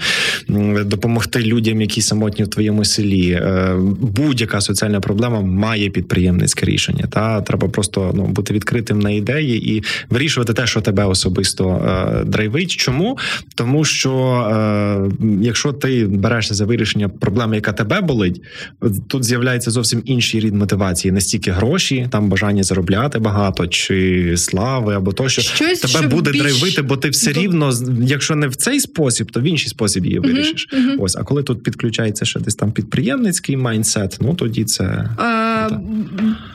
допомогти людям, які самотні в твоєму селі. Е, будь-яка соціальна проблема має підприємницьке рішення. Та треба просто ну бути відкритим на ідеї і вирішувати те, що тебе особисто е, драйвить. Чому тому, що е, якщо ти берешся за вирішення проблеми, яка тебе болить, тут з'являється зовсім інший рід мотивації, настільки гроші, там бажання заробляти багато, чи слави або то, що Щось, тебе що буде більш... драйвити, бо ти все рівно, якщо не в цей спосіб, то в інший спосіб її вирішиш. Uh-huh, uh-huh. Ось, а коли тут підключається ще десь там підприємницький майндсет, ну тоді це а,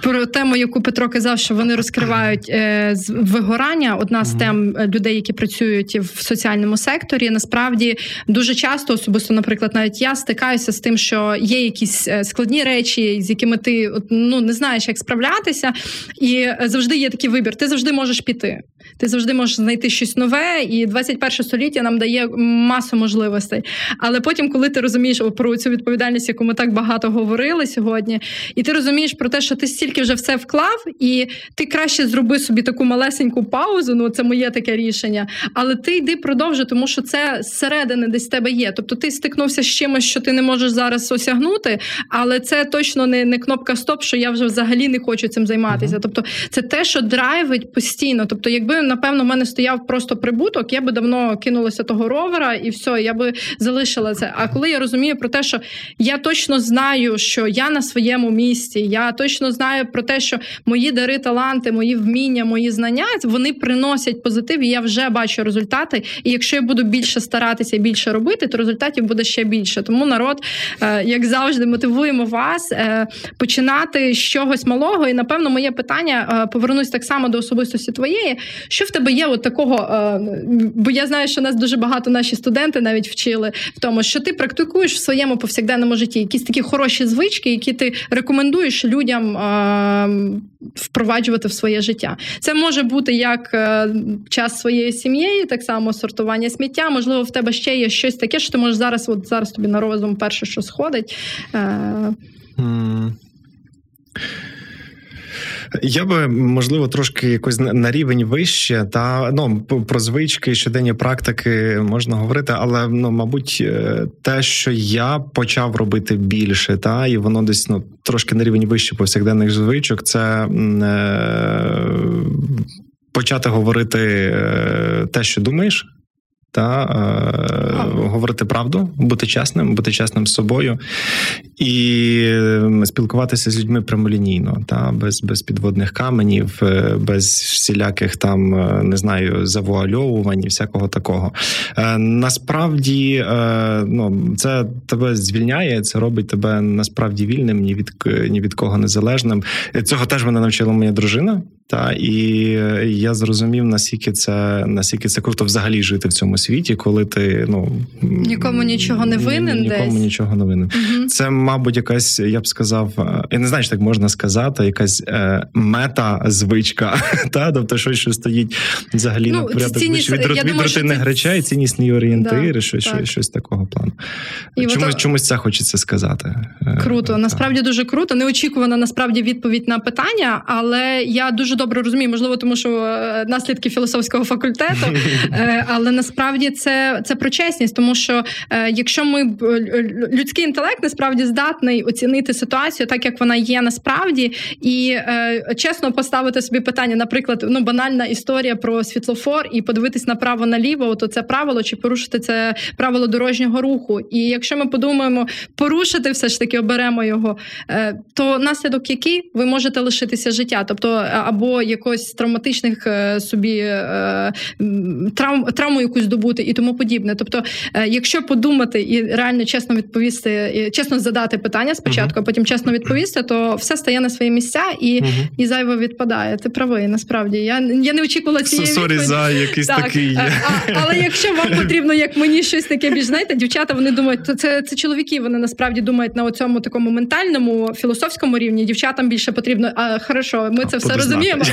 про тему, яку Петро казав, що вони розкривають е, вигорання. Одна з тем е, людей, які працюють в соціальному секторі, насправді дуже часто, особисто, наприклад, навіть я стикаюся з тим, що є якісь е, складні речі, з якими ти ну не знаєш, як справлятися, і завжди є такий вибір. Ти завжди можеш піти. Ти завжди можеш знайти щось нове, і 21 століття нам дає масу можливостей. Але потім, коли ти розумієш про цю відповідальність, яку ми так багато говорили сьогодні, і ти розумієш про те, що ти стільки вже все вклав, і ти краще зроби собі таку малесеньку паузу. Ну це моє таке рішення. Але ти йди продовжуй, тому що це зсередини десь тебе є. Тобто ти стикнувся з чимось, що ти не можеш зараз осягнути, але це точно не не кнопка стоп, що я вже взагалі не хочу цим займатися. Тобто, це те, що драйвить постійно. Тобто, якби напевно в мене стояв просто прибуток, я би давно кинулася того ровера, і все, я би залишила це. А коли я розумію про те, що я точно знаю, що я на своєму місці, я точно знаю про те, що мої дари, таланти, мої вміння, мої знання вони приносять позитив, і я вже бачу результати. І якщо я буду більше старатися, більше робити, то результатів буде ще більше. Тому народ, е, як завжди, мотивуємо вас е, починати з чогось малого. І напевно, моє питання е, повернусь так само до особистості твоєї. Що в тебе є от такого? Бо я знаю, що нас дуже багато наші студенти навіть вчили в тому, що ти практикуєш в своєму повсякденному житті якісь такі хороші звички, які ти рекомендуєш людям впроваджувати в своє життя. Це може бути як час своєї сім'єю, так само сортування сміття. Можливо, в тебе ще є щось таке, що ти можеш зараз, от зараз тобі на розум перше, що сходить. Mm. Я би можливо трошки якось на рівень вище, та ну про звички щоденні практики можна говорити, але ну, мабуть, е, те, що я почав робити більше, та і воно десь ну трошки на рівень вище повсякденних звичок, це е, почати говорити е, те, що думаєш та е, говорити правду, бути чесним, бути чесним з собою і спілкуватися з людьми прямолінійно, та без без підводних каменів, е, без всіляких там е, не знаю завуальовувань і всякого такого. Е, Насправді, е, ну це тебе звільняє, це робить тебе насправді вільним, ні від ні від кого незалежним. Цього теж мене навчила моя дружина. Та і я зрозумів, наскільки це наскільки це круто взагалі жити в цьому світі, коли ти ну нікому нічого не винен. Нікому десь. нічого не винен. Угу. Це, мабуть, якась, я б сказав, е, я не знаю, що так можна сказати, якась е, мета-звичка, та тобто щось, що стоїть взагалі ну, на порядок цінніс... від, від, від рутинних речей, ціннісні орієнтири, да, щось, щось, щось такого плану. І чомусь, от... чомусь це хочеться сказати. Е, круто, насправді дуже круто. Неочікувана насправді відповідь на питання, але я дуже добре розумію, можливо, тому що е, наслідки філософського факультету, але насправді це це про чесність, тому що якщо ми людський інтелект насправді здатний здатний оцінити ситуацію, так як вона є насправді, і е, чесно поставити собі питання, наприклад, ну банальна історія про світлофор і подивитись направо наліво, то це правило чи порушити це правило дорожнього руху. І якщо ми подумаємо порушити, все ж таки оберемо його, е, то наслідок який ви можете лишитися життя, тобто або якось травматичних е, собі е, травм, травму якусь здобути і тому подібне. Тобто, е, якщо подумати і реально чесно відповісти, чесно задати питання спочатку, uh-huh. а потім чесно відповісти, то все стає на свої місця і uh-huh. і зайво відпадає. Ти правий, насправді я я не очікувала цієї Sorry за якийсь так. такий. А, але якщо вам потрібно, як мені щось таке більш знаєте, дівчата вони думають, це це, це чоловіки. Вони насправді думають на цьому такому ментальному філософському рівні. Дівчатам більше потрібно. А хорошо, ми це все розуміємо.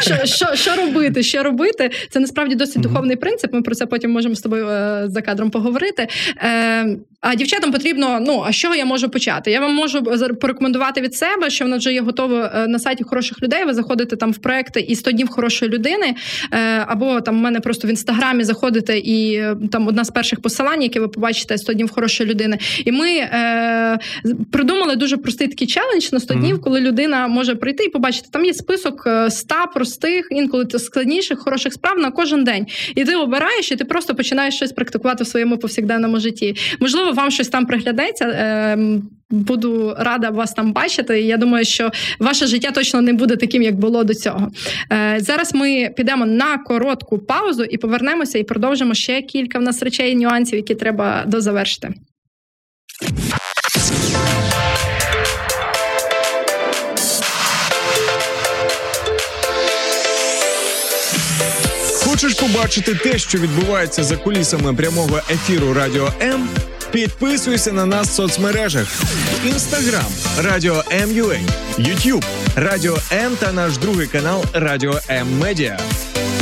Що, що, що робити? Що робити? Це насправді досить духовний принцип. Ми про це потім можемо з тобою е, за кадром поговорити. Е, а дівчатам потрібно, ну а чого я можу почати? Я вам можу порекомендувати від себе, що вона вже є готова е, на сайті хороших людей. Ви заходите там в проекти і 100 днів хорошої людини, або там у мене просто в інстаграмі заходите і там одна з перших посилань, які ви побачите 100 днів хорошої людини. І ми е, придумали дуже простий такий челендж на 100 днів, коли людина може прийти і побачити, там є список 100 простих, інколи складніших, хороших справ на кожен день. І ти обираєш, і ти просто починаєш щось практикувати в своєму повсякденному житті. Можливо, вам щось там приглядеться. Ем, буду рада вас там бачити. Я думаю, що ваше життя точно не буде таким, як було до цього. Е, зараз ми підемо на коротку паузу і повернемося, і продовжимо ще кілька в нас речей і нюансів, які треба дозавершити. Хочеш побачити те, що відбувається за кулісами прямого ефіру Радіо М? Підписуйся на нас в соцмережах: Інстаграм Радіо М.Ю.А., Ютуб Радіо М та наш другий канал Радіо М Медіа,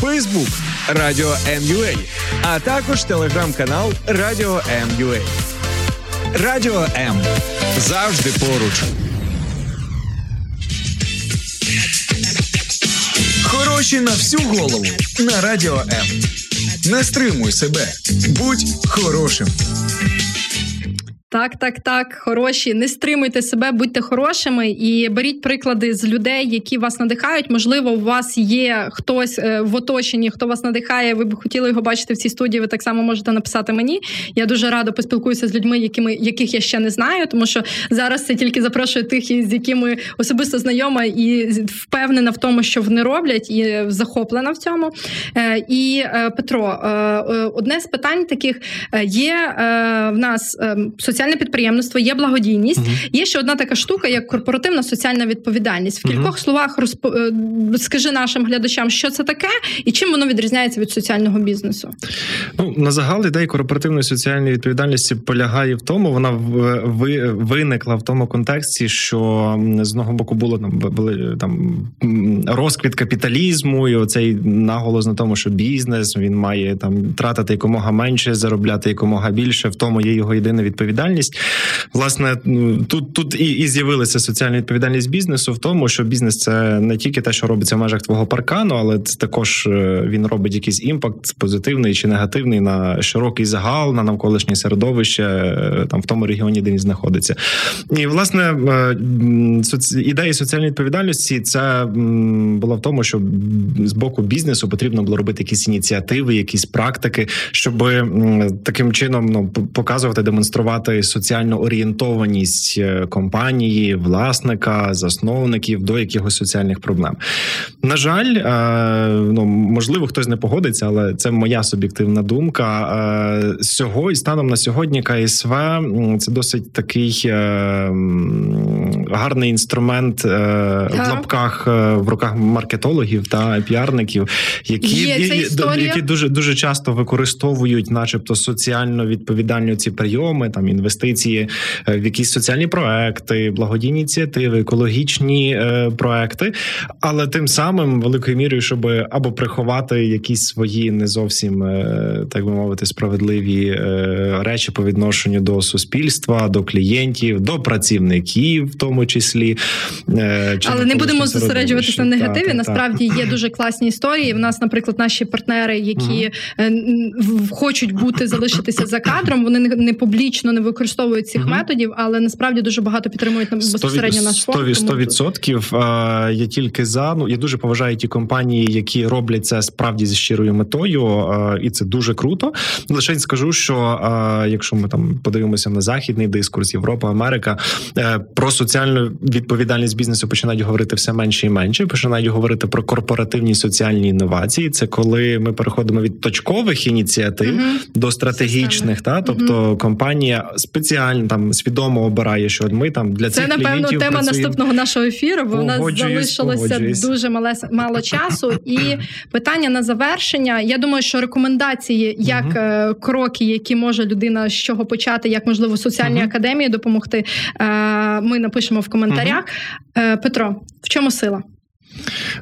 Фейсбук Радіо М.Ю.А., а також телеграм-канал Радіо М.Ю.А. Радіо М завжди поруч. Хороші на всю голову на радіо М. Не стримуй себе, будь хорошим. Так, так, так, хороші. Не стримуйте себе, будьте хорошими і беріть приклади з людей, які вас надихають. Можливо, у вас є хтось е, в оточенні, хто вас надихає. Ви б хотіли його бачити в цій студії. Ви так само можете написати мені. Я дуже радо поспілкуюся з людьми, якими яких я ще не знаю, тому що зараз це тільки запрошую тих, з якими особисто знайома і впевнена в тому, що вони роблять, і захоплена в цьому. Е, і е, Петро, одне з питань таких є в нас соціальні соціальне підприємництво, є благодійність. Угу. Є ще одна така штука, як корпоративна соціальна відповідальність. В кількох угу. словах розп... Е, скажи нашим глядачам, що це таке, і чим воно відрізняється від соціального бізнесу. Ну на загал ідея корпоративної соціальної відповідальності полягає в тому, вона в, виникла в тому контексті, що з одного боку було там були там розквіт капіталізму, і оцей наголос на тому, що бізнес він має там тратити якомога менше, заробляти якомога більше. В тому є його єдина відповідальність відповідальність. Власне, ну, тут тут і і з'явилася соціальна відповідальність бізнесу в тому, що бізнес це не тільки те, що робиться в межах твого паркану, але це також е, він робить якийсь імпакт, позитивний чи негативний на широкий загал, на навколишнє середовище, е, там в тому регіоні, де він знаходиться. І власне е, ідея соціальної відповідальності це була в тому, що з боку бізнесу потрібно було робити якісь ініціативи, якісь практики, щоб таким чином ну показувати, демонструвати соціальну орієнтованість е, компанії, власника, засновників до якихось соціальних проблем. На жаль, е, ну можливо, хтось не погодиться, але це моя суб'єктивна думка. Е, сьогодні станом на сьогодні КСВ це досить такий гарний інструмент в лапках в руках маркетологів та піарників, які які дуже дуже часто використовують, начебто, соціально відповідальні ці прийоми, там інвестиції е, в якісь соціальні проекти, благодійні ініціативи, екологічні е, проекти, але тим самим великою мірою, щоб або приховати якісь свої не зовсім е, так би мовити справедливі речі по відношенню до суспільства, до клієнтів, до працівників, в тому тому числі. Е, чи Але не будемо зосереджуватися на негативі. Так, Насправді так. є дуже класні історії. В нас, наприклад, наші партнери, які угу. хочуть бути залишитися за кадром, вони не публічно не використовують цих угу. методів, але насправді дуже багато підтримують на безпосередньо наш фонд. 100%, відсотків. Я тільки за ну я дуже поважаю ті компанії, які роблять це справді зі щирою метою, і це дуже круто. Лише скажу, що якщо ми там подивимося на західний дискурс, Європа, Америка е, про соціальну відповідальність бізнесу починають говорити все менше і менше. Починають говорити про корпоративні соціальні інновації. Це коли ми переходимо від точкових ініціатив угу. до стратегічних, та тобто угу. компанія спеціально там свідомо обирає, що ми там для цих це напевно тема працюємо. наступного нашого ефіру. Бо у нас залишилося дуже мале мало часу, і питання на завершення. Я думаю, що рекомендації, як угу. кроки, які може людина з чого почати, як можливо соціальній академії допомогти. Е, ми напишемо в коментарях. Угу. Петро, в чому сила?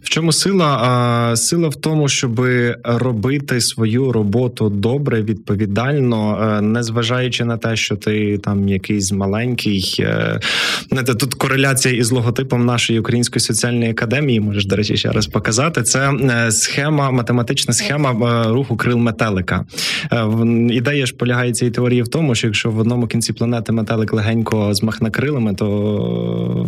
В чому сила? Сила в тому, щоб робити свою роботу добре, відповідально, е, не зважаючи на те, що ти там якийсь маленький. Е, тут кореляція із логотипом нашої української соціальної академії. Можеш, до речі, ще раз показати. Це е, схема, математична схема руху крил метелика. Ідея ж полягає цієї теорії в тому, що якщо в одному кінці планети метелик легенько змахне крилами, то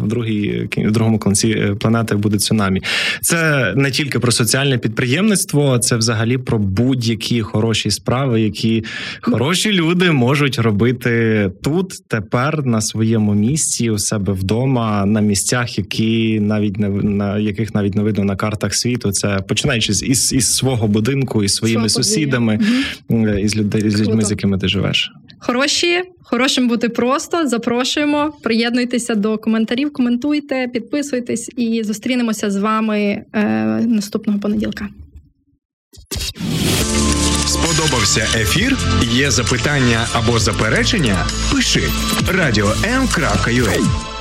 в другій в другому кінці планети буде цунамі самі. Це не тільки про соціальне підприємництво, це взагалі про будь-які хороші справи, які хороші люди можуть робити тут, тепер на своєму місці, у себе вдома, на місцях, які навіть не на яких навіть не видно на картах світу. Це починаючи з із, із свого будинку, із своїми Свого сусідами, угу. із людей з людьми, з якими ти живеш. Хороші, хорошим бути просто. Запрошуємо. Приєднуйтеся до коментарів, коментуйте, підписуйтесь і зустрінемося з вами е, наступного понеділка. Сподобався ефір? Є запитання або заперечення? Пиши радіом.ua